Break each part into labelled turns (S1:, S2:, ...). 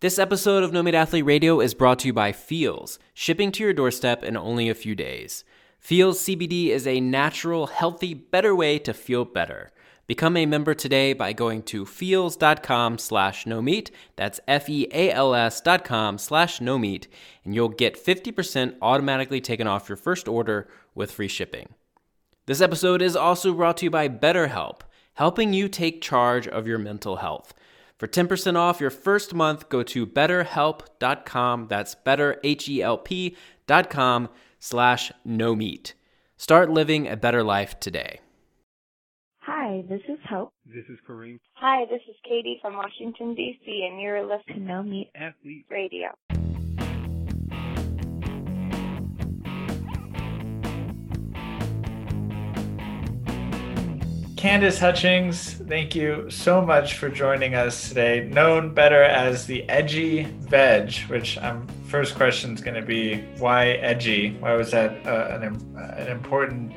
S1: This episode of No Meat Athlete Radio is brought to you by Feals, shipping to your doorstep in only a few days. Feals CBD is a natural, healthy, better way to feel better. Become a member today by going to feals.com slash no meat. That's F-E-A-L-S dot com slash no meat, and you'll get 50% automatically taken off your first order with free shipping. This episode is also brought to you by BetterHelp, helping you take charge of your mental health. For 10% off your first month, go to betterhelp.com. That's better, H-E-L-P dot com slash no meat. Start living a better life today.
S2: Hi, this is Hope.
S3: This is Kareem.
S4: Hi, this is Katie from Washington, D.C., and you're listening
S2: to No Meat
S3: Athlete
S4: Radio.
S5: Candice Hutchings, thank you so much for joining us today. Known better as the Edgy Veg, which um, first question is going to be why edgy? Why was that uh, an, an important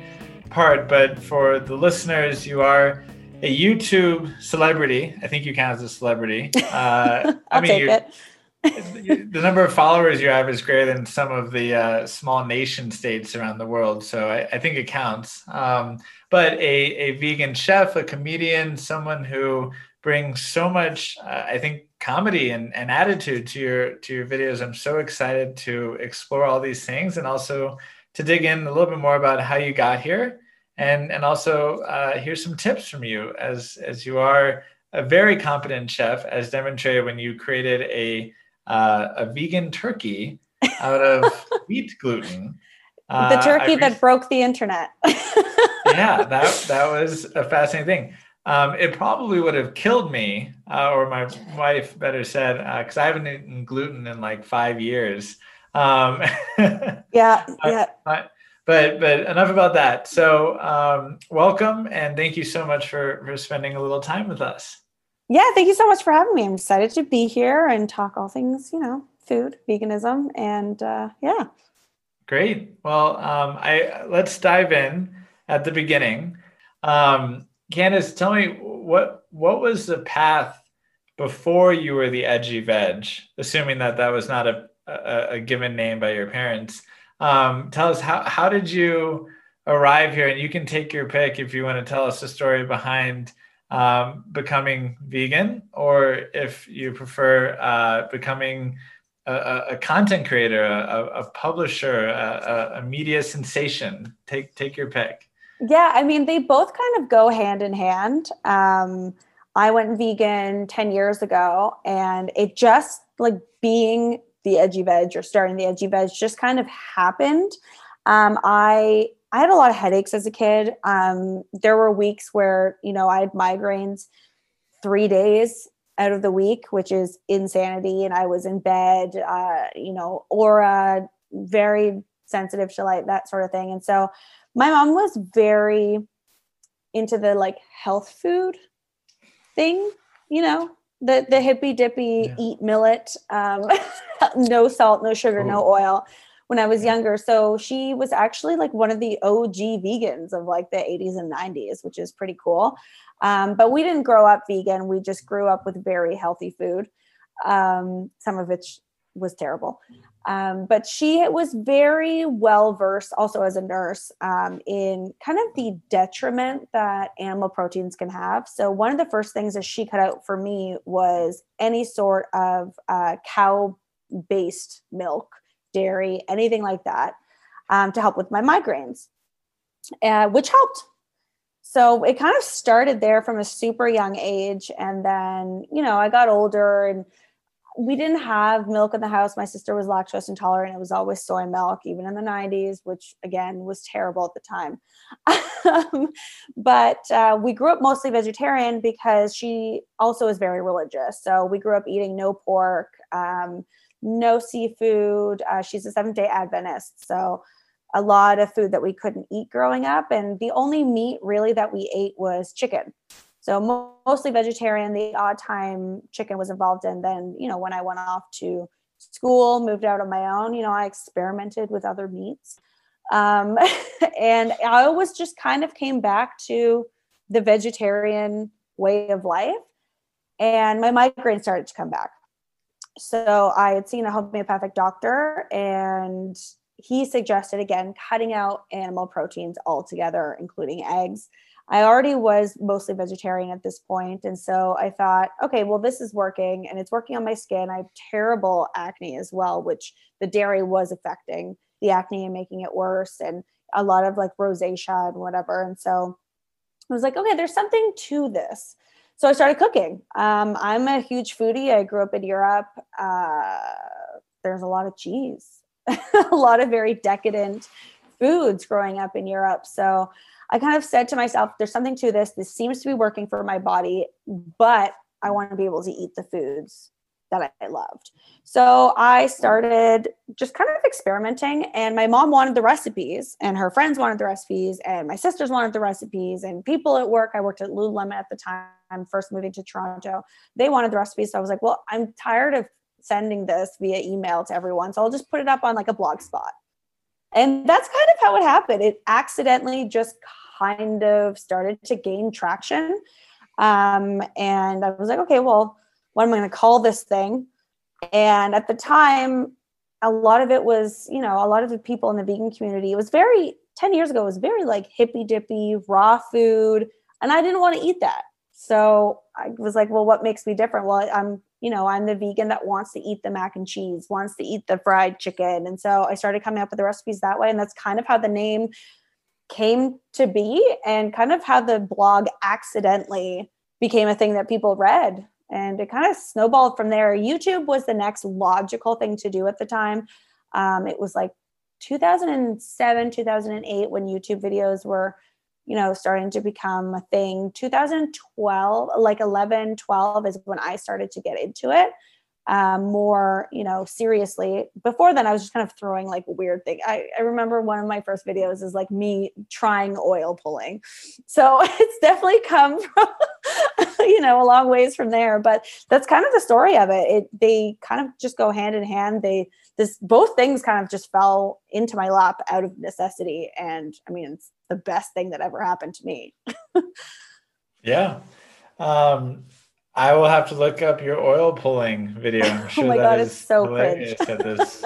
S5: part? But for the listeners, you are a YouTube celebrity. I think you count as a celebrity.
S6: Uh, I'll I mean, take it
S5: the number of followers you have is greater than some of the uh, small nation states around the world. So I, I think it counts. Um, but a, a vegan chef, a comedian, someone who brings so much, uh, I think, comedy and, and attitude to your to your videos. I'm so excited to explore all these things and also to dig in a little bit more about how you got here and and also uh, here's some tips from you as as you are a very competent chef as demonstrated when you created a uh, a vegan turkey out of wheat gluten.
S6: Uh, the turkey that broke the internet.
S5: yeah, that that was a fascinating thing. Um, it probably would have killed me, uh, or my wife better said, because uh, I haven't eaten gluten in like five years. Um,
S6: yeah, yeah.
S5: But, but but enough about that. So um, welcome and thank you so much for for spending a little time with us.
S6: Yeah, thank you so much for having me. I'm excited to be here and talk all things, you know, food, veganism, and uh, yeah.
S5: Great. Well, um, I let's dive in at the beginning. Um, Candice, tell me what what was the path before you were the edgy veg, assuming that that was not a, a, a given name by your parents. Um, tell us how how did you arrive here, and you can take your pick if you want to tell us the story behind um, becoming vegan, or if you prefer uh, becoming a, a, content creator, a, a publisher, a, a, media sensation. Take take your pick.
S6: Yeah, I mean, they both kind of go hand in hand. Um, I went vegan ten years ago, and it just like being the edgy veg or starting the edgy veg just kind of happened. Um, I I had a lot of headaches as a kid. Um, there were weeks where, you know, I had migraines three days out of the week, which is insanity. And I was in bed, uh, you know, aura, very sensitive to light, that sort of thing. And so my mom was very into the like health food thing, you know, the the hippy dippy yeah. eat millet, um, no salt, no sugar, oh. no oil when I was younger. So she was actually like one of the OG vegans of like the 80s and 90s, which is pretty cool. Um, but we didn't grow up vegan. We just grew up with very healthy food, um, some of which was terrible. Um, but she was very well versed, also as a nurse, um, in kind of the detriment that animal proteins can have. So, one of the first things that she cut out for me was any sort of uh, cow based milk dairy, anything like that, um, to help with my migraines, uh, which helped. So it kind of started there from a super young age. And then, you know, I got older and we didn't have milk in the house. My sister was lactose intolerant. It was always soy milk, even in the 90s, which again was terrible at the time. um, but uh, we grew up mostly vegetarian because she also is very religious. So we grew up eating no pork. Um, no seafood. Uh, she's a Seventh day Adventist. So a lot of food that we couldn't eat growing up. And the only meat really that we ate was chicken. So mo- mostly vegetarian. The odd time chicken was involved in. Then, you know, when I went off to school, moved out on my own, you know, I experimented with other meats. Um, and I always just kind of came back to the vegetarian way of life. And my migraine started to come back so I had seen a homeopathic doctor and he suggested again cutting out animal proteins altogether, including eggs. I already was mostly vegetarian at this point, and so I thought, okay, well, this is working, and it's working on my skin. I have terrible acne as well, which the dairy was affecting the acne and making it worse, and a lot of like rosacea and whatever. And so I was like, okay, there's something to this. So I started cooking. Um, I'm a huge foodie. I grew up in Europe. Uh, there's a lot of cheese, a lot of very decadent foods growing up in Europe. So I kind of said to myself, there's something to this. This seems to be working for my body, but I want to be able to eat the foods that I loved. So I started just kind of experimenting, and my mom wanted the recipes, and her friends wanted the recipes, and my sisters wanted the recipes, and people at work. I worked at Lululemon at the time, first moving to Toronto. They wanted the recipes, so I was like, well, I'm tired of sending this via email to everyone, so I'll just put it up on like a blog spot. And that's kind of how it happened. It accidentally just kind of started to gain traction. Um, and I was like, okay, well, what am I going to call this thing? And at the time, a lot of it was, you know, a lot of the people in the vegan community, it was very, 10 years ago, it was very like hippy dippy, raw food. And I didn't want to eat that. So I was like, well, what makes me different? Well, I'm, you know, I'm the vegan that wants to eat the mac and cheese, wants to eat the fried chicken. And so I started coming up with the recipes that way. And that's kind of how the name came to be and kind of how the blog accidentally became a thing that people read and it kind of snowballed from there youtube was the next logical thing to do at the time um, it was like 2007 2008 when youtube videos were you know starting to become a thing. 2012 like 11 12 is when i started to get into it um, more, you know, seriously. Before then, I was just kind of throwing like weird thing. I, I remember one of my first videos is like me trying oil pulling. So it's definitely come from, you know, a long ways from there. But that's kind of the story of it. It they kind of just go hand in hand. They this both things kind of just fell into my lap out of necessity. And I mean, it's the best thing that ever happened to me.
S5: yeah. Um, I will have to look up your oil pulling video. I'm oh sure oh my God, it's so hilarious at this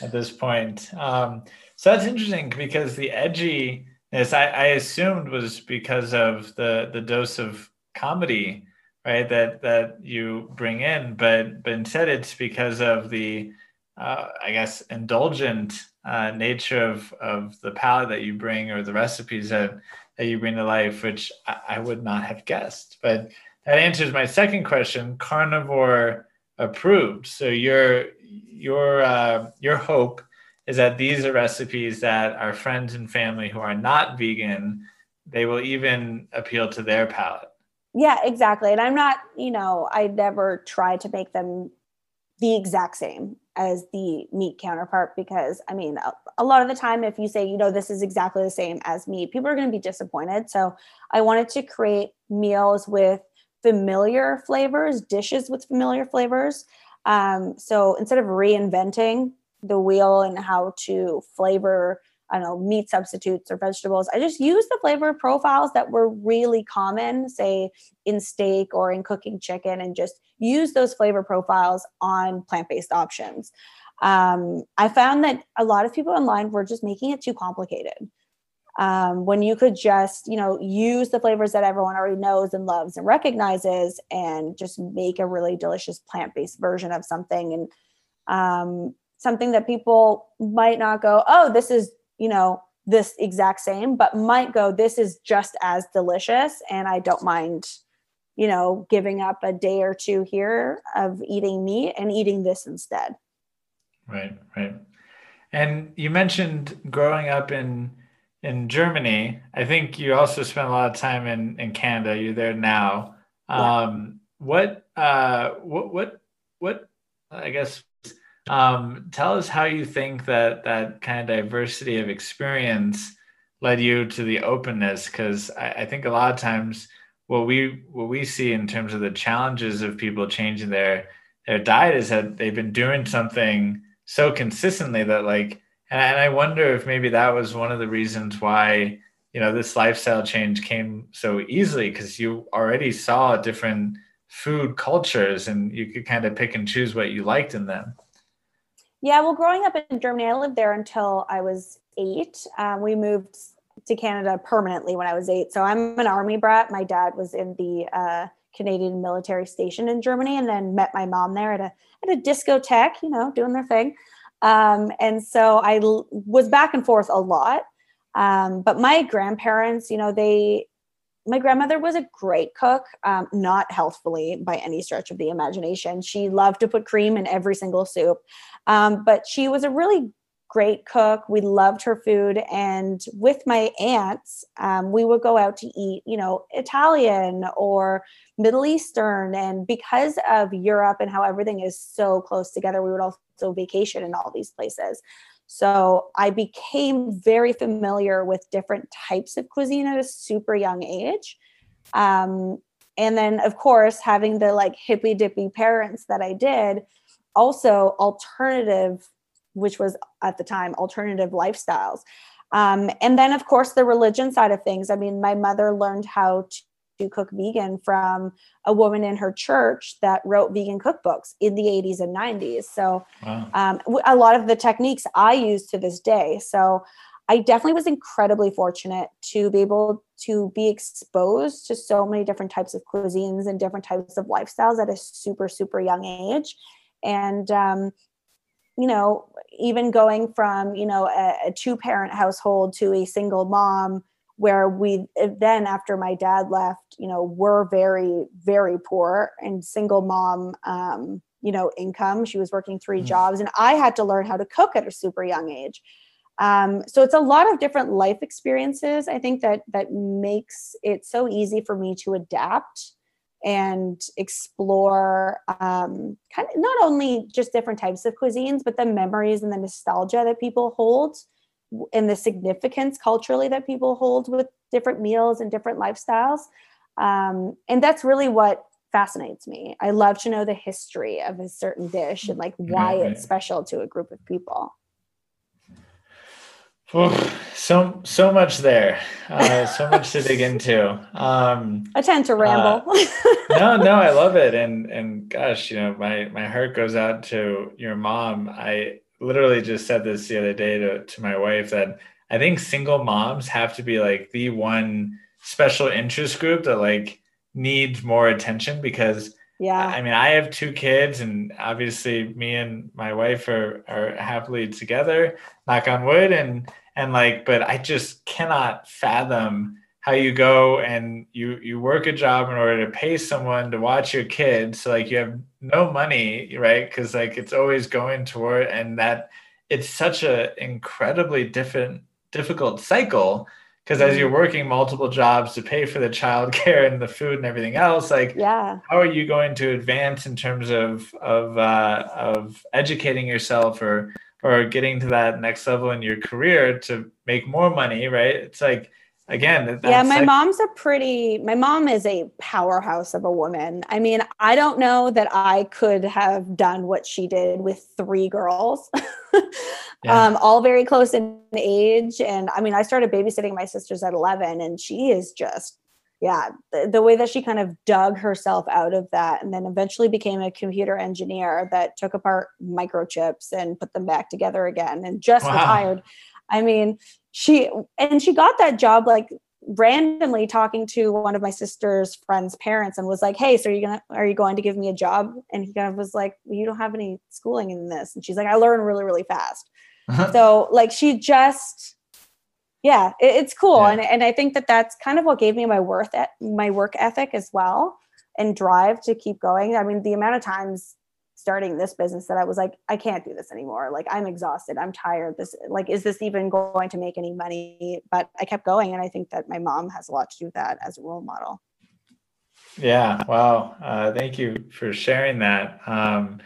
S5: at this point. Um, so that's interesting because the edginess I, I assumed was because of the the dose of comedy, right? That that you bring in, but but instead it's because of the uh, I guess indulgent uh, nature of of the palette that you bring or the recipes that that you bring to life, which I, I would not have guessed, but that answers my second question. Carnivore approved. So your your uh, your hope is that these are recipes that our friends and family who are not vegan they will even appeal to their palate.
S6: Yeah exactly. And i'm not you know i never try to make them the exact same as the meat counterpart because i mean a, a lot of the time if you say you know this is exactly the same as meat people are going to be disappointed. So i wanted to create meals with familiar flavors, dishes with familiar flavors. Um, so instead of reinventing the wheel and how to flavor, I don't know, meat substitutes or vegetables, I just use the flavor profiles that were really common, say in steak or in cooking chicken, and just use those flavor profiles on plant based options. Um, I found that a lot of people online were just making it too complicated um, when you could just you know use the flavors that everyone already knows and loves and recognizes and just make a really delicious plant-based version of something. And um, something that people might not go oh this is you know this exact same but might go this is just as delicious and i don't mind you know giving up a day or two here of eating meat and eating this instead.
S5: Right right. And you mentioned growing up in in Germany. I think you also spent a lot of time in, in Canada. You're there now. Yeah. Um, what, uh, what, what, what, I guess, um, tell us how you think that that kind of diversity of experience led you to the openness. Cause I, I think a lot of times what we, what we see in terms of the challenges of people changing their, their diet is that they've been doing something so consistently that like and, and I wonder if maybe that was one of the reasons why you know this lifestyle change came so easily because you already saw different food cultures and you could kind of pick and choose what you liked in them.
S6: Yeah, well, growing up in Germany, I lived there until I was eight. Um, we moved to Canada permanently when I was eight. So I'm an army brat. My dad was in the uh, Canadian military station in Germany, and then met my mom there at a at a discotheque, you know, doing their thing. Um, and so I l- was back and forth a lot. Um, but my grandparents, you know, they my grandmother was a great cook, um, not healthfully by any stretch of the imagination. She loved to put cream in every single soup, um, but she was a really great cook. We loved her food. And with my aunts, um, we would go out to eat, you know, Italian or Middle Eastern. And because of Europe and how everything is so close together, we would also vacation in all these places. So I became very familiar with different types of cuisine at a super young age. Um, and then, of course, having the like hippy dippy parents that I did, also alternative, which was at the time alternative lifestyles. Um, and then, of course, the religion side of things. I mean, my mother learned how to cook vegan from a woman in her church that wrote vegan cookbooks in the 80s and 90s. So wow. um, a lot of the techniques I use to this day. So I definitely was incredibly fortunate to be able to be exposed to so many different types of cuisines and different types of lifestyles at a super, super young age. And, um, you know, even going from, you know, a, a two parent household to a single mom where we eh, then after my dad left you know were very very poor and single mom um, you know income she was working 3 mm. jobs and i had to learn how to cook at a super young age um, so it's a lot of different life experiences i think that that makes it so easy for me to adapt and explore um, kind of not only just different types of cuisines but the memories and the nostalgia that people hold and the significance culturally that people hold with different meals and different lifestyles. Um, and that's really what fascinates me. I love to know the history of a certain dish and like why right. it's special to a group of people.
S5: Oh, so so much there, uh, so much to dig into. Um,
S6: I tend to ramble.
S5: Uh, no, no, I love it, and and gosh, you know, my my heart goes out to your mom. I literally just said this the other day to, to my wife that I think single moms have to be like the one special interest group that like needs more attention because
S6: yeah
S5: i mean i have two kids and obviously me and my wife are are happily together knock on wood and and like but i just cannot fathom how you go and you you work a job in order to pay someone to watch your kids. So like you have no money right? Because like it's always going toward and that it's such a incredibly different difficult cycle. Because as you're mm-hmm. working multiple jobs to pay for the childcare and the food and everything else like
S6: yeah.
S5: how are you going to advance in terms of of uh, of educating yourself or or getting to that next level in your career to make more money right? It's like again
S6: yeah my like- mom's a pretty my mom is a powerhouse of a woman. I mean i don't know that i could have done what she did with three girls. Yeah. um, all very close in age. And i mean i started babysitting my sisters at 11 and she is just yeah the, the way that she kind of dug herself out of that and then eventually became a computer engineer that took apart microchips and put them back together again and just wow. retired i mean she and she got that job like randomly talking to one of my sister's friends parents and was like hey so are you gonna are you going to give me a job and he kind of was like well, you don't have any schooling in this and she's like i learn really really fast uh-huh. so like she just yeah it, it's cool yeah. and, and i think that that's kind of what gave me my worth at my work ethic as well and drive to keep going i mean the amount of times starting this business that I was like, I can't do this anymore. Like I'm exhausted. I'm tired. This like, is this even going to make any money? But I kept going. And I think that my mom has a lot to do with that as a role model.
S5: Yeah. Wow. Uh, thank you for sharing that. Um,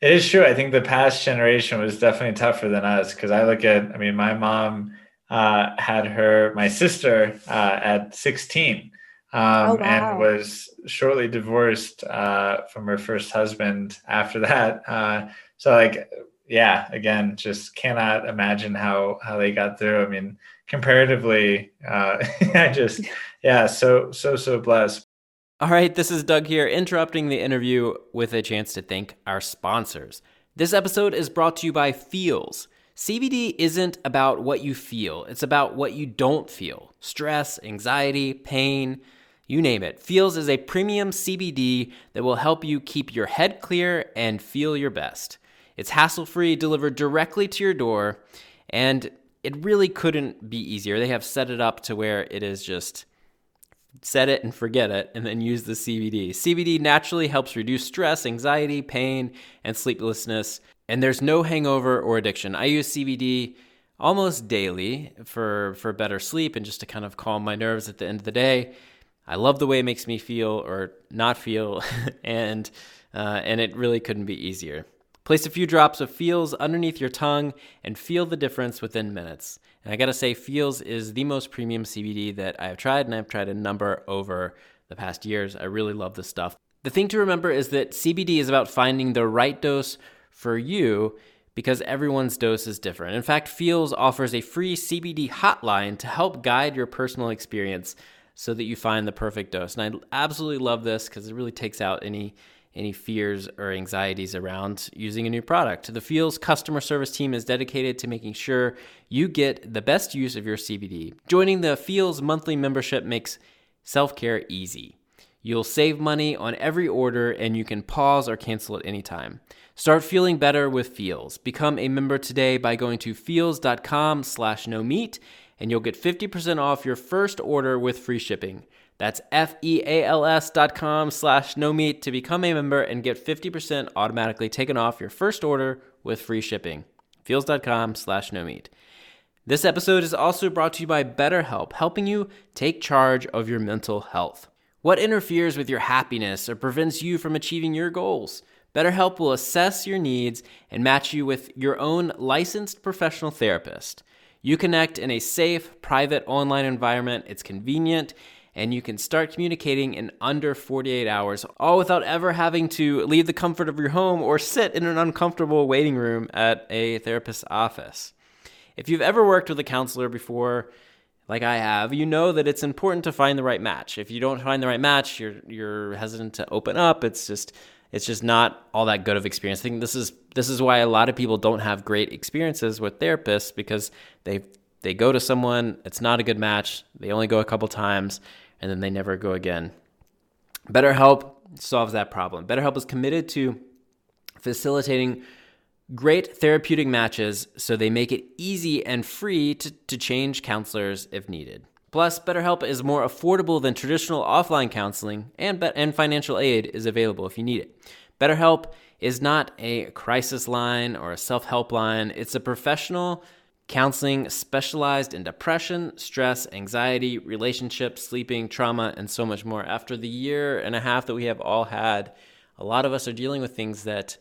S5: it is true. I think the past generation was definitely tougher than us because I look at, I mean, my mom uh, had her, my sister uh, at 16 um, oh, wow. and was shortly divorced uh, from her first husband after that. Uh, so like, yeah, again, just cannot imagine how how they got through. I mean, comparatively, uh, I just yeah, so so so blessed.
S1: All right, this is Doug here, interrupting the interview with a chance to thank our sponsors. This episode is brought to you by Feals. CBD isn't about what you feel, it's about what you don't feel stress, anxiety, pain, you name it. Feals is a premium CBD that will help you keep your head clear and feel your best. It's hassle free, delivered directly to your door, and it really couldn't be easier. They have set it up to where it is just set it and forget it, and then use the CBD. CBD naturally helps reduce stress, anxiety, pain, and sleeplessness, and there's no hangover or addiction. I use CBD almost daily for for better sleep and just to kind of calm my nerves at the end of the day. I love the way it makes me feel or not feel, and uh, and it really couldn't be easier. Place a few drops of Feals underneath your tongue and feel the difference within minutes. And I gotta say, Feals is the most premium CBD that I have tried, and I've tried a number over the past years. I really love this stuff. The thing to remember is that CBD is about finding the right dose for you because everyone's dose is different. In fact, Feals offers a free CBD hotline to help guide your personal experience so that you find the perfect dose. And I absolutely love this because it really takes out any any fears or anxieties around using a new product. The Feals customer service team is dedicated to making sure you get the best use of your CBD. Joining the Feals monthly membership makes self care easy. You'll save money on every order and you can pause or cancel at any time. Start feeling better with Feals. Become a member today by going to feals.com slash no meat and you'll get 50% off your first order with free shipping. That's F-E-A-L-S dot com slash no meat to become a member and get 50% automatically taken off your first order with free shipping. Feals.com slash no meat. This episode is also brought to you by BetterHelp, helping you take charge of your mental health. What interferes with your happiness or prevents you from achieving your goals? BetterHelp will assess your needs and match you with your own licensed professional therapist. You connect in a safe, private online environment. It's convenient and you can start communicating in under 48 hours, all without ever having to leave the comfort of your home or sit in an uncomfortable waiting room at a therapist's office. If you've ever worked with a counselor before, like I have, you know that it's important to find the right match. If you don't find the right match, you're you're hesitant to open up. It's just it's just not all that good of experience. I think this is this is why a lot of people don't have great experiences with therapists because they they go to someone, it's not a good match. They only go a couple times and then they never go again. BetterHelp solves that problem. BetterHelp is committed to facilitating great therapeutic matches so they make it easy and free to, to change counselors if needed. Plus, BetterHelp is more affordable than traditional offline counseling, and, and financial aid is available if you need it. BetterHelp is not a crisis line or a self help line, it's a professional counseling specialized in depression, stress, anxiety, relationships, sleeping, trauma, and so much more. After the year and a half that we have all had, a lot of us are dealing with things that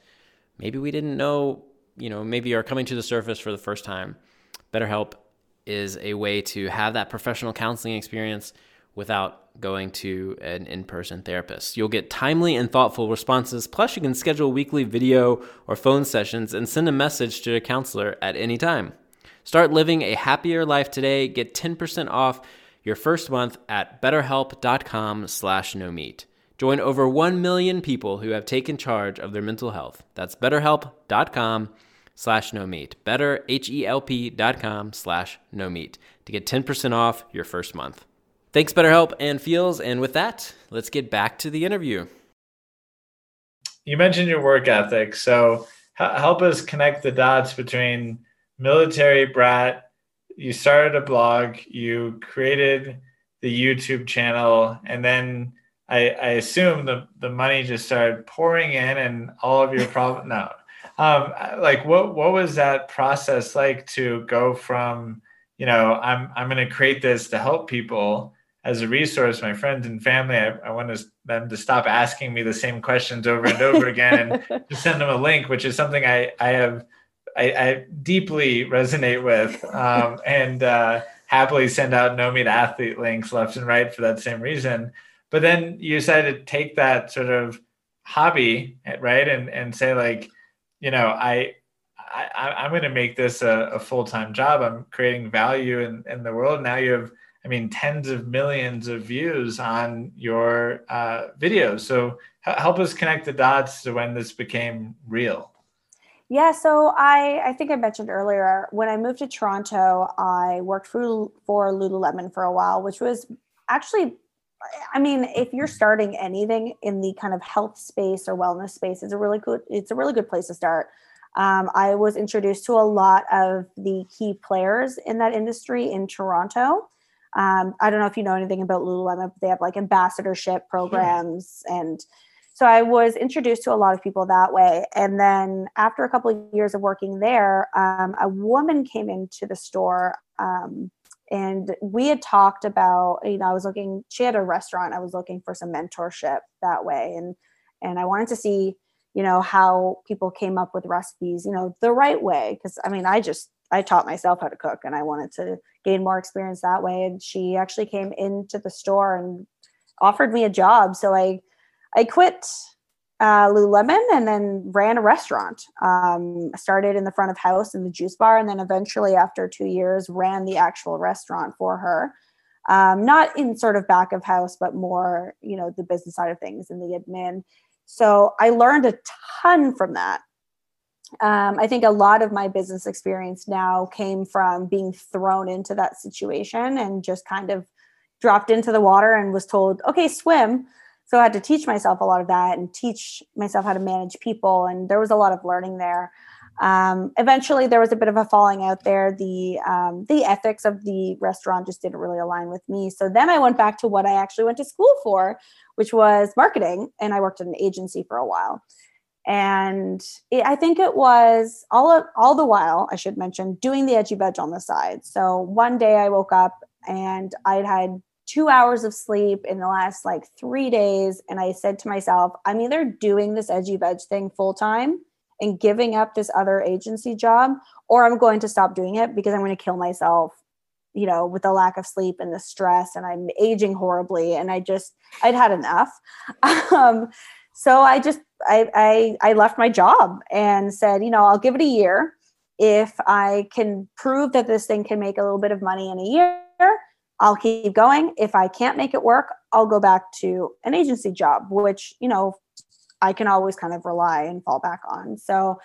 S1: maybe we didn't know, you know, maybe are coming to the surface for the first time. BetterHelp is a way to have that professional counseling experience without going to an in person therapist. You'll get timely and thoughtful responses, plus, you can schedule weekly video or phone sessions and send a message to a counselor at any time. Start living a happier life today. Get 10% off your first month at betterhelp.com slash no meat. Join over 1 million people who have taken charge of their mental health. That's betterhelp.com slash no meat. Better, H-E-L-P dot com slash no meat to get 10% off your first month. Thanks, BetterHelp and Feals. And with that, let's get back to the interview.
S5: You mentioned your work ethic. So help us connect the dots between military brat. You started a blog, you created the YouTube channel, and then I, I assume the, the money just started pouring in and all of your problems. no. Um, like what what was that process like to go from, you know, I'm I'm gonna create this to help people as a resource, my friends and family, I, I want to, them to stop asking me the same questions over and over again and to send them a link, which is something I, I have I, I deeply resonate with, um, and uh, happily send out no meat athlete links left and right for that same reason. But then you decided to take that sort of hobby, right, and and say like, you know, I, I I'm going to make this a, a full time job. I'm creating value in in the world. Now you have I mean, tens of millions of views on your uh, videos. So help us connect the dots to when this became real.
S6: Yeah, so I I think I mentioned earlier when I moved to Toronto, I worked for for Lululemon for a while, which was actually I mean, if you're starting anything in the kind of health space or wellness space, it's a really good it's a really good place to start. Um, I was introduced to a lot of the key players in that industry in Toronto. Um, I don't know if you know anything about Lululemon, but they have like ambassadorship programs and so I was introduced to a lot of people that way. And then after a couple of years of working there, um, a woman came into the store um, and we had talked about, you know, I was looking, she had a restaurant. I was looking for some mentorship that way. And, and I wanted to see, you know, how people came up with recipes, you know, the right way. Cause I mean, I just, I taught myself how to cook and I wanted to gain more experience that way. And she actually came into the store and offered me a job. So I, I quit uh, Lululemon and then ran a restaurant. Um, started in the front of house in the juice bar, and then eventually, after two years, ran the actual restaurant for her. Um, not in sort of back of house, but more, you know, the business side of things and the admin. So I learned a ton from that. Um, I think a lot of my business experience now came from being thrown into that situation and just kind of dropped into the water and was told, okay, swim so I had to teach myself a lot of that and teach myself how to manage people. And there was a lot of learning there. Um, eventually, there was a bit of a falling out there. The um, the ethics of the restaurant just didn't really align with me. So then I went back to what I actually went to school for, which was marketing, and I worked at an agency for a while. And it, I think it was all of, all the while I should mention doing the edgy veg on the side. So one day I woke up and I'd had two hours of sleep in the last like three days. And I said to myself, I'm either doing this edgy veg thing full time and giving up this other agency job, or I'm going to stop doing it because I'm going to kill myself, you know, with the lack of sleep and the stress. And I'm aging horribly. And I just, I'd had enough. um, so I just, I, I, I left my job and said, you know, I'll give it a year. If I can prove that this thing can make a little bit of money in a year, I'll keep going. If I can't make it work, I'll go back to an agency job, which, you know, I can always kind of rely and fall back on. So,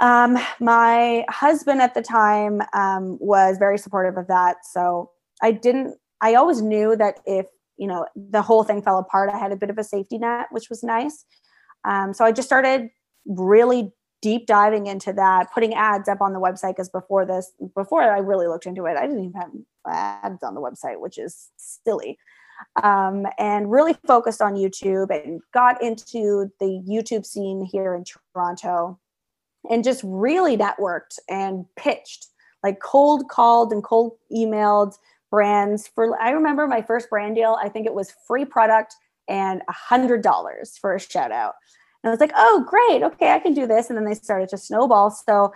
S6: um, my husband at the time um, was very supportive of that. So, I didn't, I always knew that if, you know, the whole thing fell apart, I had a bit of a safety net, which was nice. Um, so, I just started really deep diving into that, putting ads up on the website because before this, before I really looked into it, I didn't even have ads on the website, which is silly. Um, and really focused on YouTube and got into the YouTube scene here in Toronto and just really networked and pitched, like cold called and cold emailed brands for I remember my first brand deal, I think it was free product and a hundred dollars for a shout out. And I was like, oh, great. Okay, I can do this. And then they started to snowball. So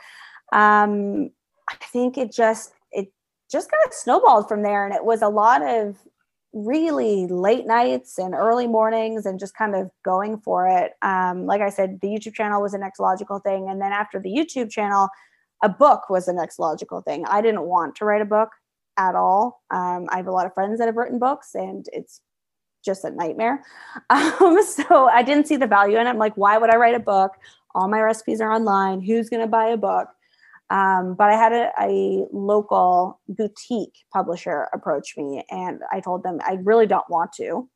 S6: um, I think it just, it just kind of snowballed from there. And it was a lot of really late nights and early mornings and just kind of going for it. Um, like I said, the YouTube channel was the next logical thing. And then after the YouTube channel, a book was the next logical thing. I didn't want to write a book at all. Um, I have a lot of friends that have written books, and it's just a nightmare. Um, so I didn't see the value in it. I'm like, why would I write a book? All my recipes are online. Who's going to buy a book? Um, but I had a, a, local boutique publisher approach me, and I told them I really don't want to.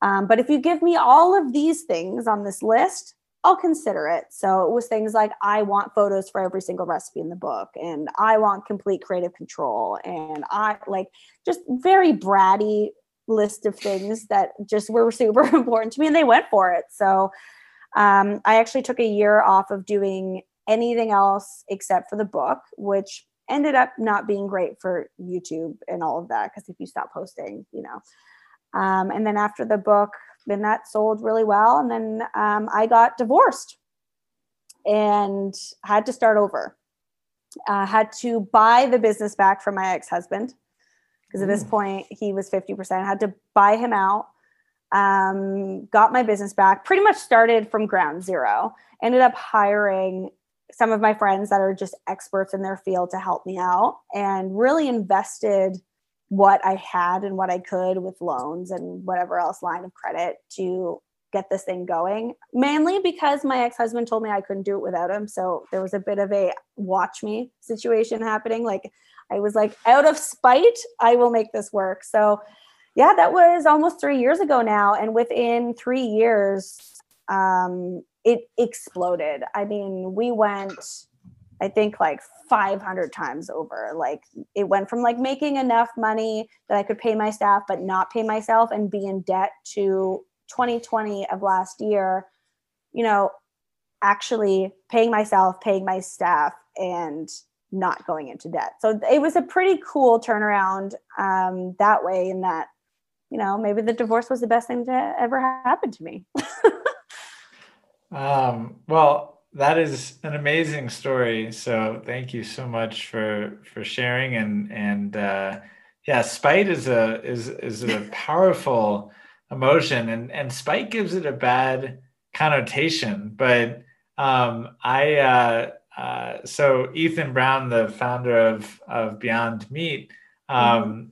S6: Um, but if you give me all of these things on this list, I'll consider it. So it was things like I want photos for every single recipe in the book, and I want complete creative control, and I like just very bratty list of things that just were super important to me and they went for it. So um, i actually took a year off of doing anything else except for the book which ended up not being great for youtube and all of that because if you stop posting you know. Um, and then after the book then that sold really well and then um, i got divorced and had to start over. Uh, had to buy the business back from my ex-husband because at this mm. point he was 50%. I had to buy him out. Um, got my business back, pretty much started from ground zero. Ended up hiring some of my friends that are just experts in their field to help me out and really invested what I had and what I could with loans and whatever else line of credit to get this thing going. Mainly because my ex husband told me I couldn't do it without him. So there was a bit of a watch me situation happening. Like I was like, out of spite, I will make this work. So yeah, that was almost three years ago now. And within three years, um, it exploded. I mean, we went, I think, like 500 times over. Like it went from like making enough money that I could pay my staff, but not pay myself and be in debt to 2020 of last year, you know, actually paying myself, paying my staff, and not going into debt. So it was a pretty cool turnaround um, that way, in that, you know, maybe the divorce was the best thing to ever happen to me.
S5: um, well, that is an amazing story. So thank you so much for for sharing and and uh, yeah, spite is a is is a powerful emotion and and spite gives it a bad connotation but um i uh, uh so ethan brown the founder of of beyond meat um mm-hmm.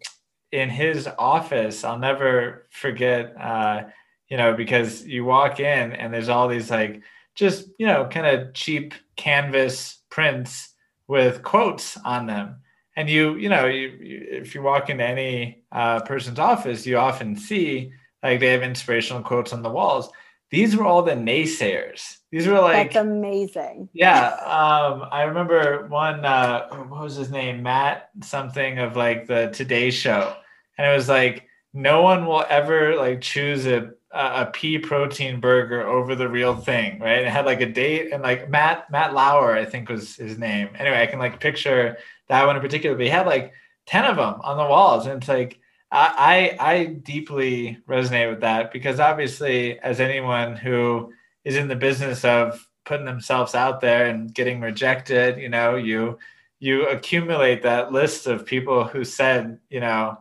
S5: in his office i'll never forget uh you know because you walk in and there's all these like just you know kind of cheap canvas prints with quotes on them and you you know you, you if you walk into any uh, person's office you often see like they have inspirational quotes on the walls. These were all the naysayers. These were like
S6: That's amazing.
S5: Yeah. Um, I remember one uh what was his name? Matt something of like the Today Show. And it was like no one will ever like choose a a pea protein burger over the real thing, right? And it had like a date and like Matt Matt Lauer, I think was his name. Anyway, I can like picture that one in particular. But he had like 10 of them on the walls. And it's like I, I deeply resonate with that because obviously, as anyone who is in the business of putting themselves out there and getting rejected, you know, you you accumulate that list of people who said, you know,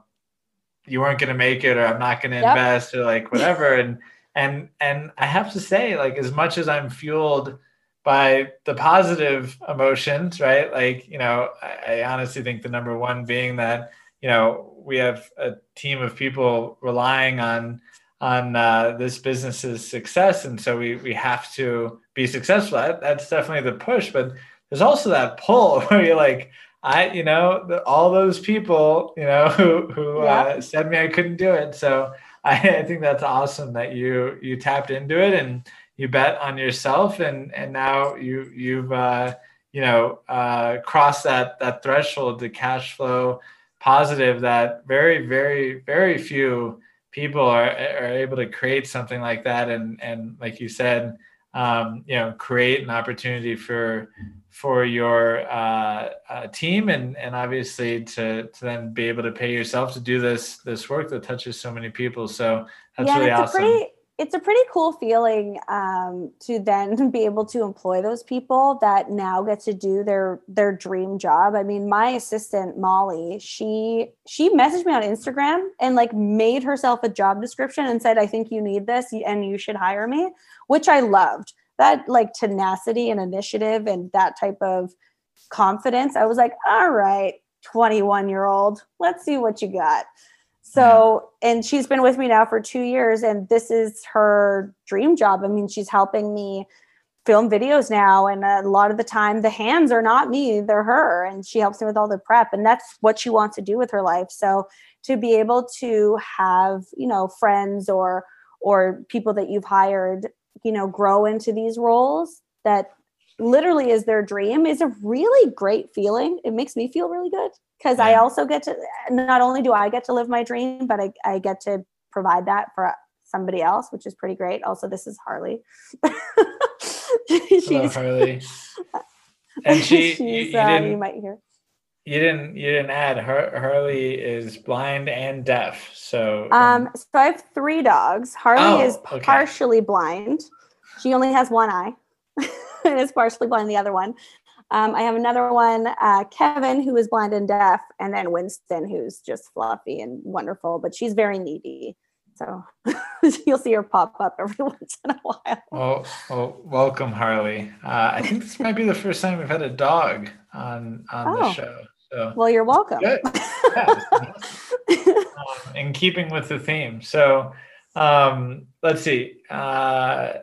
S5: you weren't going to make it or I'm not going to yep. invest or like whatever and and and I have to say like as much as I'm fueled by the positive emotions, right? Like, you know, I, I honestly think the number one being that you know we have a team of people relying on on uh, this business's success. And so we we have to be successful. That, that's definitely the push but there's also that pull where you're like i you know the, all those people you know who who yeah. uh, said me i couldn't do it. So I, I think that's awesome that you you tapped into it and you bet on yourself and and now you you've uh, you know uh, crossed that that threshold to cash flow positive that very, very, very few people are, are able to create something like that. And, and like you said, um, you know, create an opportunity for, for your uh, uh, team and, and obviously to, to then be able to pay yourself to do this, this work that touches so many people. So that's yeah, really awesome.
S6: Pretty- it's a pretty cool feeling um, to then be able to employ those people that now get to do their their dream job. I mean, my assistant Molly, she she messaged me on Instagram and like made herself a job description and said, "I think you need this and you should hire me," which I loved. That like tenacity and initiative and that type of confidence. I was like, "All right, 21 year old, let's see what you got." So, and she's been with me now for two years, and this is her dream job. I mean, she's helping me film videos now, and a lot of the time, the hands are not me, they're her, and she helps me with all the prep, and that's what she wants to do with her life. So, to be able to have, you know, friends or or people that you've hired, you know, grow into these roles that literally is their dream is a really great feeling. It makes me feel really good because yeah. I also get to not only do I get to live my dream, but I, I get to provide that for somebody else, which is pretty great. Also, this is Harley.
S5: she's Hello, Harley. And she, you, you, uh,
S6: you, might hear.
S5: You didn't, you didn't add. Her, Harley is blind and deaf. So,
S6: um, so I have three dogs. Harley oh, is partially okay. blind. She only has one eye, and is partially blind. The other one, um, I have another one, uh, Kevin, who is blind and deaf, and then Winston, who's just fluffy and wonderful, but she's very needy. So you'll see her pop up every once in a while.
S5: Well, well welcome, Harley. Uh, I think this might be the first time we've had a dog on on oh. the show. So
S6: well, you're welcome.
S5: Yeah. in keeping with the theme. So um, let's see. Uh,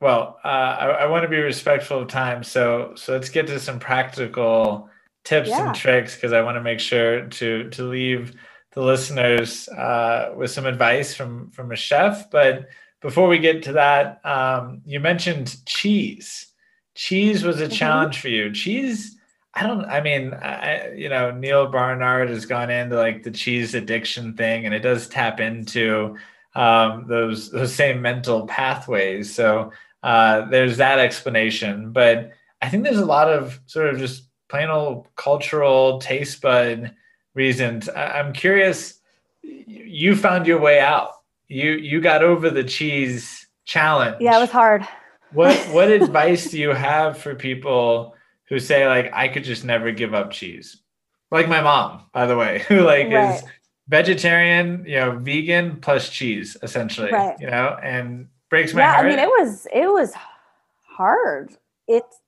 S5: well, uh, I, I want to be respectful of time, so so let's get to some practical tips
S6: Yeah.
S5: and tricks because I want to make sure to to leave the listeners uh, with some advice from from a chef. But before we get to that, um, you mentioned cheese. Cheese was a
S6: Mhm.
S5: challenge for you. Cheese. I don't. I mean, I, you know, Neal Barnard has gone into like the cheese addiction thing, and it does tap into um, those those same mental pathways. So uh, there's that explanation. But I think there's a lot of sort of just plain old cultural taste bud reasons. I, I'm curious. You found your way out. You you got over the cheese challenge.
S6: Yeah, it was hard.
S5: What what advice do you have for people who say like I could just never give up cheese? Like my mom, by the way, who like
S6: Right.
S5: is vegetarian, you know, vegan plus cheese essentially,
S6: Right.
S5: you know, and breaks my
S6: yeah,
S5: heart.
S6: I mean, it was it was hard. It's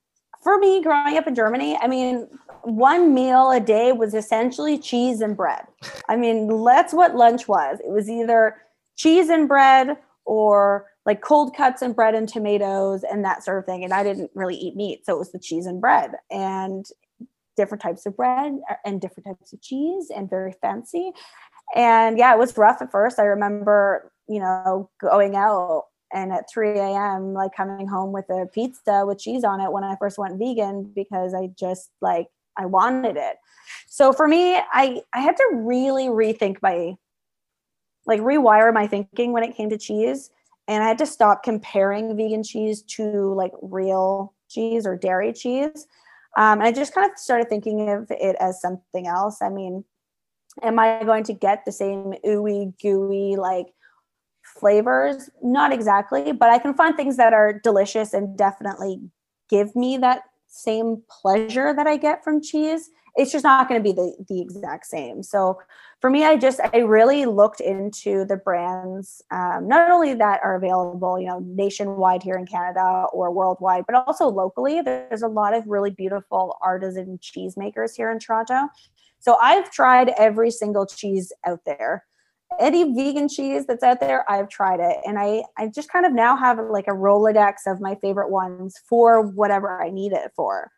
S6: for me growing up in Germany. I mean, one meal a day was essentially cheese and bread. I mean, that's what lunch was. It was either cheese and bread or like cold cuts and bread and tomatoes and that sort of thing. And I didn't really eat meat, so it was the cheese and bread and different types of bread uh, and different types of cheese and very fancy. And yeah, it was rough at first. I remember, you know, going out and at 3 a.m. like coming home with a pizza with cheese on it when I first went vegan because I just like I wanted it. So for me, I I had to really rethink my like rewire my thinking when it came to cheese and I had to stop comparing vegan cheese to like real cheese or dairy cheese. Um, and I just kind of started thinking of it as something else. I mean, am I going to get the same ooey gooey like flavors? Not exactly, but I can find things that are delicious and definitely give me that same pleasure that I get from cheese. It's just not going to be the the exact same. So for me, I just I really looked into the brands, um, not only that are available, you know, nationwide here in Canada or worldwide, but also locally. There's a lot of really beautiful artisan cheesemakers here in Toronto. So I've tried every single cheese out there. Any vegan cheese that's out there, I've tried it. And I, I just kind of now have like a Rolodex of my favorite ones for whatever I need it for.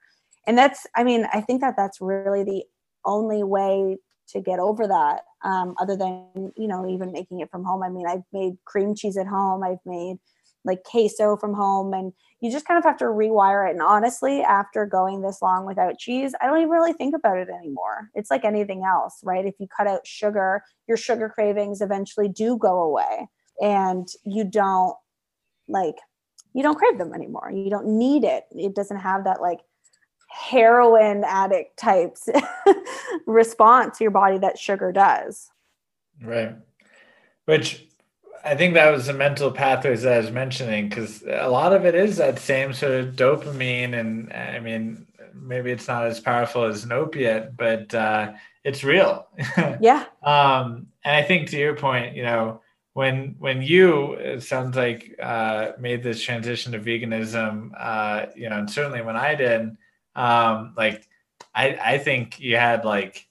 S6: And that's, I mean, I think that that's really the only way to get over that, um, other than, you know, even making it from home. I mean, I've made cream cheese at home, I've made like queso from home, and you just kind of have to rewire it. And honestly, after going this long without cheese, I don't even really think about it anymore. It's like anything else, right? If you cut out sugar, your sugar cravings eventually do go away and you don't like, you don't crave them anymore. You don't need it. It doesn't have that like heroin addict types response to your body that sugar does.
S5: Right. Which I think that was the mental pathways that I was mentioning because a lot of it is that same sort of dopamine. And I mean, maybe it's not as powerful as an opiate, but uh, it's real.
S6: Yeah.
S5: um, and I think to your point, you know, when when you it sounds like uh, made this transition to veganism, uh, you know, and certainly when I did, um, like I I think you had like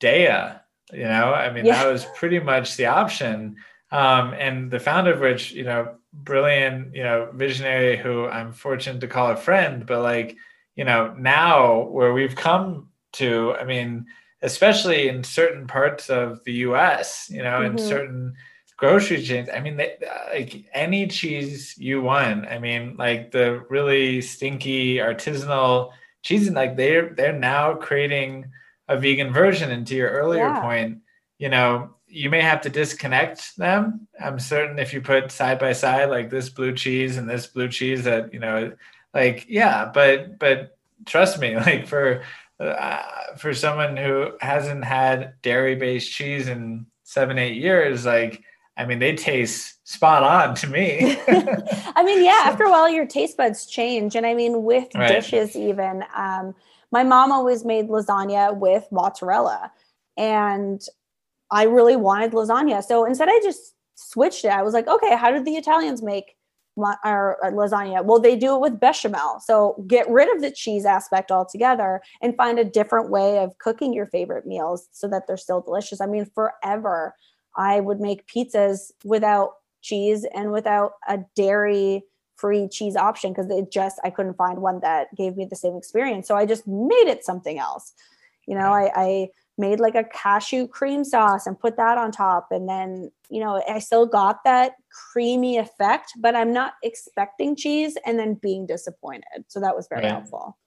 S5: Daiya, you know, I mean
S6: Yeah.
S5: that was pretty much the option. Um, and the founder of which, you know, brilliant, you know, visionary who I'm fortunate to call a friend, but like, you know, now where we've come to, I mean, especially in certain parts of the US, you know, in
S6: Mhm.
S5: certain grocery chains, I mean, they, like any cheese you want, I mean, like the really stinky artisanal cheese, and like they're they're now creating a vegan version. And to your earlier
S6: Yeah.
S5: point, you know, you may have to disconnect them. I'm certain if you put side by side like this blue cheese and this blue cheese, that you know, like yeah, but but trust me, like for uh, for someone who hasn't had dairy based cheese in seven eight years, like I mean, they taste spot on to me.
S6: I mean, yeah, after a while, your taste buds change. And I mean, with
S5: Right.
S6: dishes, even, um, my mom always made lasagna with mozzarella. And I really wanted lasagna. So instead, I just switched it. I was like, okay, how did the Italians make our uh, lasagna. Well, they do it with bechamel. So get rid of the cheese aspect altogether and find a different way of cooking your favorite meals so that they're still delicious. I mean, forever I would make pizzas without cheese and without a dairy free cheese option because it just I couldn't find one that gave me the same experience. So I just made it something else. You know, I, I made like a cashew cream sauce and put that on top. And then you know i still got that creamy effect but i'm not expecting cheese and then being disappointed. So that was very helpful.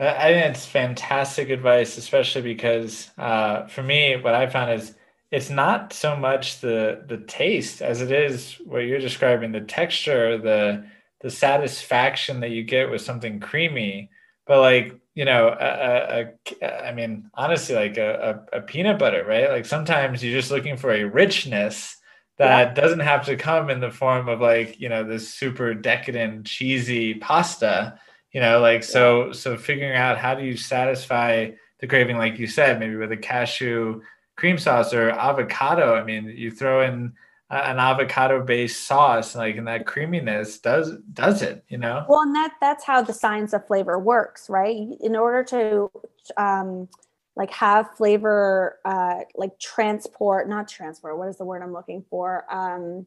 S5: I think it's fantastic advice especially because uh, for me what i found is it's not so much the the taste as it is what you're describing the texture the the satisfaction that you get with something creamy but like you know, a, a, a, I mean, honestly, like a, a, peanut butter, right? Like sometimes you're just looking for a richness that yeah. doesn't have to come in the form of like, you know, this super decadent, cheesy pasta, you know, like, so, so figuring out how do you satisfy the craving, like you said, maybe with a cashew cream sauce or avocado. I mean, you throw in, an avocado based sauce like and that creaminess does does it you know
S6: well and that that's how the science of flavor works right in order to um like have flavor uh like transport not transport what is the word i'm looking for um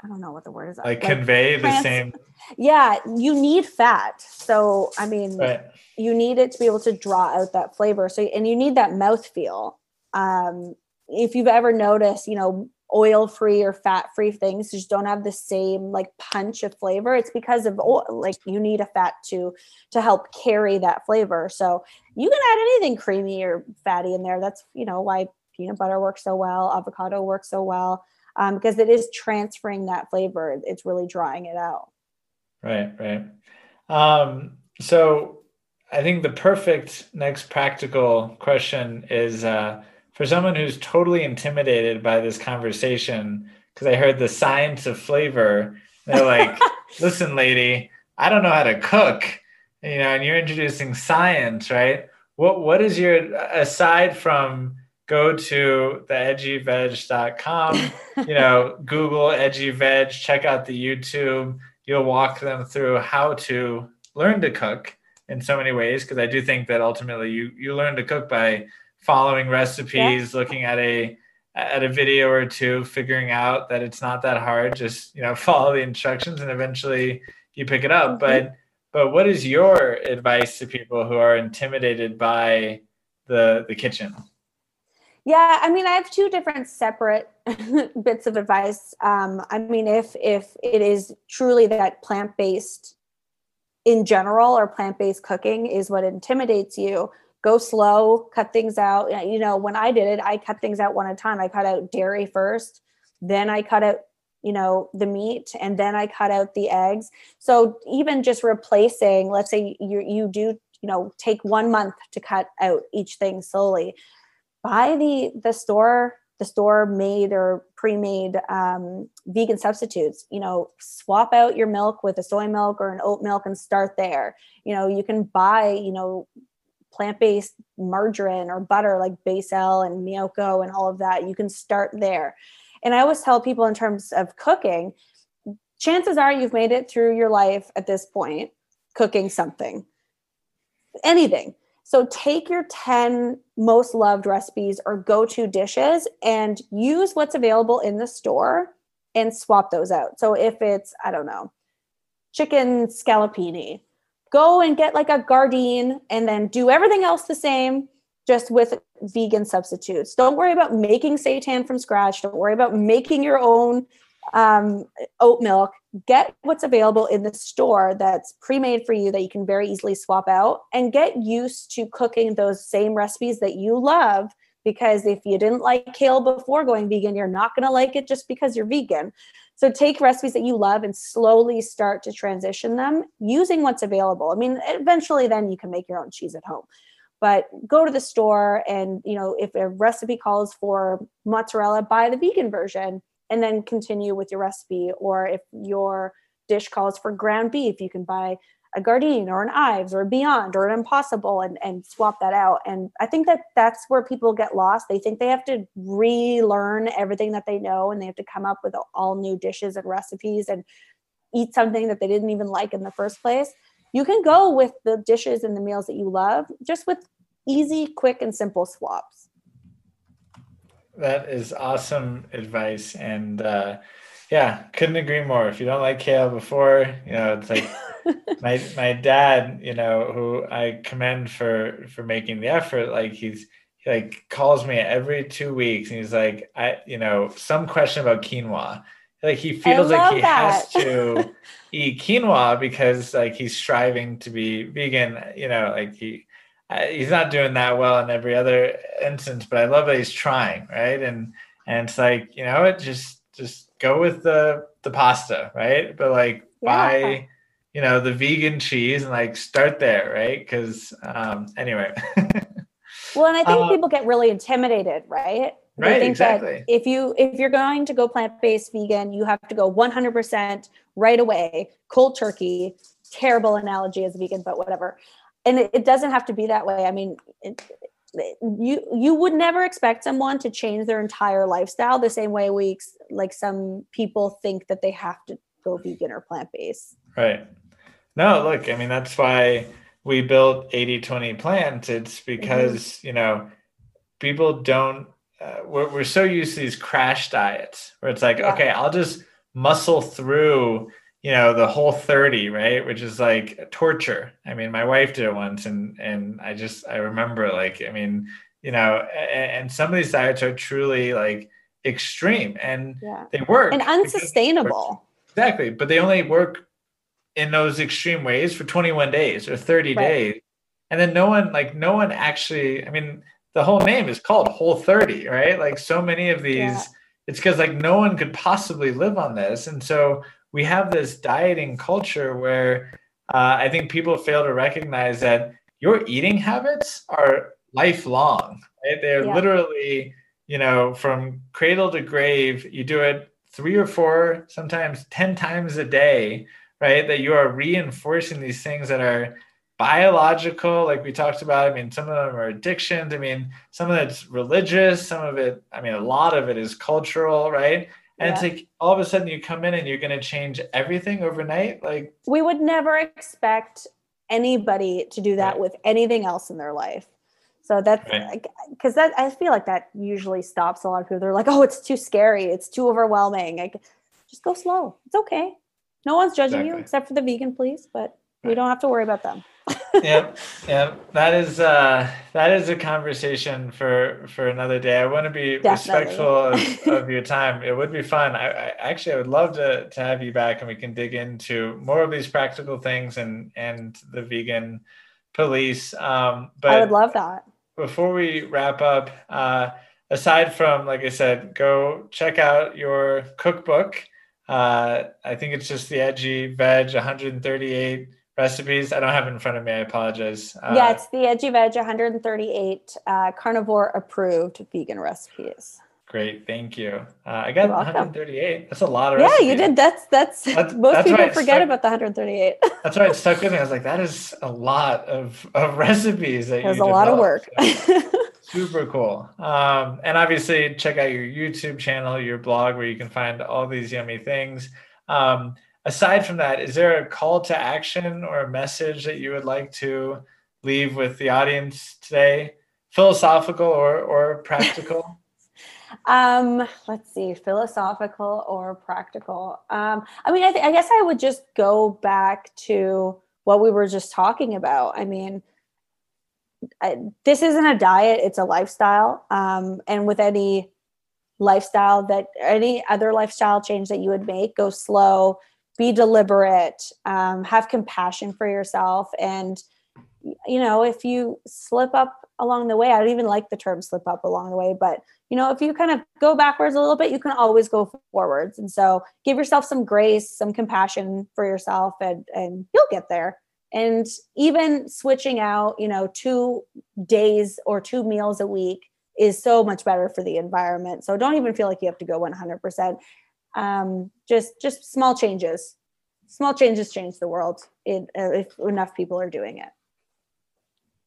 S6: I don't know what the word is.
S5: Like, like convey trans- the same.
S6: Yeah, you need fat. So I mean, right. you need it to be able to draw out that flavor. So and you need that mouth feel. Um, if you've ever noticed, you know, oil free or fat free things just don't have the same like punch of flavor. It's because of oil like you need a fat to to help carry that flavor. So you can add anything creamy or fatty in there. That's you know why peanut butter works so well avocado works so well um, because it is transferring that flavor. It's really drawing it out.
S5: Right right. Um, so i think the perfect next practical question is uh, for someone who's totally intimidated by this conversation because I heard the science of flavor. They're like, "Listen, lady, I don't know how to cook," you know, and you're introducing science, right? What What is your aside from go to the edgyveg.com, you know, Google edgy veg, check out the YouTube. You'll walk them through how to learn to cook in so many ways because I do think that ultimately you you learn to cook by following recipes, yeah. looking at a at a video or two, figuring out that it's not that hard. Just you know, follow the instructions, and eventually you pick it up. Mm-hmm. But but what is your advice to people who are intimidated by the the kitchen?
S6: Yeah, I mean, I have two different separate bits of advice. Um, I mean, if if it is truly that plant based in general or plant based cooking is what intimidates you, go slow, cut things out. You know, when I did it, I cut things out one at a time. I cut out dairy first, then I cut out, you know, the meat, and then I cut out the eggs. So even just replacing, let's say you you do, you know, take one month to cut out each thing slowly. Buy the the store the store made or pre-made um, vegan substitutes you know swap out your milk with a soy milk or an oat milk and start there you know you can buy you know plant-based margarine or butter like Becel and Miyoko and all of that. You can start there. And I always tell people in terms of cooking, chances are you've made it through your life at this point cooking something. Anything. So take your 10 most loved recipes or go-to dishes and use what's available in the store and swap those out. So if it's, I don't know, chicken scallopini, go and get like a Gardein and then do everything else the same just with vegan substitutes. Don't worry about making seitan from scratch. Don't worry about making your own um, oat milk. Get what's available in the store that's pre made for you that you can very easily swap out and get used to cooking those same recipes that you love. Because if you didn't like kale before going vegan, you're not going to like it just because you're vegan. So take recipes that you love and slowly start to transition them using what's available. I mean, eventually then you can make your own cheese at home. But go to the store and, you know, if a recipe calls for mozzarella, buy the vegan version and then continue with your recipe. Or if your dish calls for ground beef, you can buy a Gardein or an Yves or a Beyond or an Impossible and, and swap that out. And I think that that's where people get lost. They think they have to relearn everything that they know and they have to come up with all new dishes and recipes. And eat something that they didn't even like in the first place you can go with the dishes and the meals that you love just with easy quick and simple swaps
S5: that is awesome advice and uh yeah couldn't agree more. If you don't like kale before you know it's like my my dad you know who i commend for for making the effort like he's he like calls me every two weeks and he's like i you know some question about quinoa. Like he feels like he that. has to eat quinoa because like he's striving to be vegan you know like he he's not doing that well in every other instance but i love that he's trying right? And and it's like you know it just just go with the the pasta right? But like yeah. buy you know the vegan cheese and like start there right? Because um anyway.
S6: Well and i think uh, people get really intimidated right?
S5: They right, think exactly. that
S6: if you if you're going to go plant-based vegan you have to go 100% right away cold turkey terrible analogy as a vegan but whatever. And it, it doesn't have to be that way. I mean it, you you would never expect someone to change their entire lifestyle the same way we like some people think that they have to go vegan or plant-based
S5: right no look i mean that's why we built 80-20 plant it's because mm-hmm. you know people don't uh, we're, we're so used to these crash diets where it's like yeah. okay i'll just muscle through you know the Whole30 right which is like torture i mean my wife did it once and and i just i remember like i mean you know and, and some of these diets are truly like extreme and yeah. they work
S6: and unsustainable
S5: exactly but they only work in those extreme ways for 21 days or 30 right. days and then no one like no one actually i mean the whole name is called Whole30 right like so many of these yeah. it's because like no one could possibly live on this and so we have this dieting culture where uh, I think people fail to recognize that your eating habits are lifelong. Right? They're yeah. literally, you know, from cradle to grave. You do it three or four, sometimes 10 times a day, right? That you are reinforcing these things that are biological, like we talked about. I mean, some of them are addictions. I mean, some of it's religious, some of it, I mean, a lot of it is cultural, right? And yeah. it's like all of a sudden you come in and you're going to change everything overnight like
S6: we would never expect anybody to do that right. with anything else in their life so that's because right. that i feel like that usually stops a lot of people they're like oh it's too scary it's too overwhelming like just go slow it's okay no one's judging exactly. you except for the vegan please but right. we don't have to worry about them
S5: yeah, yeah. That is uh, that is a conversation for for another day. I want to be Definitely. respectful of, of, your time. It would be fun. I, I, actually I would love to to have you back and we can dig into more of these practical things and and the vegan police. Um, but
S6: I would love that.
S5: Before we wrap up, uh, aside from like I said, go check out your cookbook. Uh, I think it's just the Edgy Veg 138 recipes. I don't have it in front of me. I apologize.
S6: Uh, yeah, it's the Edgy Veg 138 uh, carnivore approved vegan recipes.
S5: Great, thank you. Uh, I got 138. That's a lot of.
S6: Yeah, recipes. you did. That's that's, that's most that's people forget stuck, about the 138.
S5: that's why it stuck with me. I was like, that is a lot of of recipes that developed.
S6: There's a lot of work.
S5: super cool. Um, and obviously, check out your YouTube channel, your blog, where you can find all these yummy things. Um, aside from that, is there a call to action or a message that you would like to leave with the audience today, philosophical or or practical?
S6: um, let's see, philosophical or practical. Um, I mean, I, th- I guess I would just go back to what we were just talking about. I mean, I, this isn't a diet; it's a lifestyle. Um, and with any lifestyle that any other lifestyle change that you would make, go slow be deliberate um, have compassion for yourself. And you know if you slip up along the way i don't even like the term slip up along the way but you know if you kind of go backwards a little bit you can always go forwards. And so give yourself some grace some compassion for yourself and and you'll get there. And even switching out you know two days or two meals a week is so much better for the environment. So don't even feel like you have to go 100% um, just just small changes small changes change the world it, uh, if enough people are doing it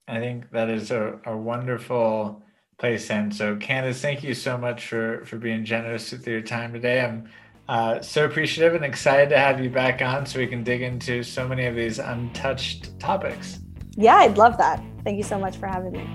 S5: i think that is a, a wonderful place and so Candice thank you so much for for being generous with your time today i'm Uh, so appreciative and excited to have you back on so we can dig into so many of these untouched topics.
S6: Yeah, I'd love that. Thank you so much for having me.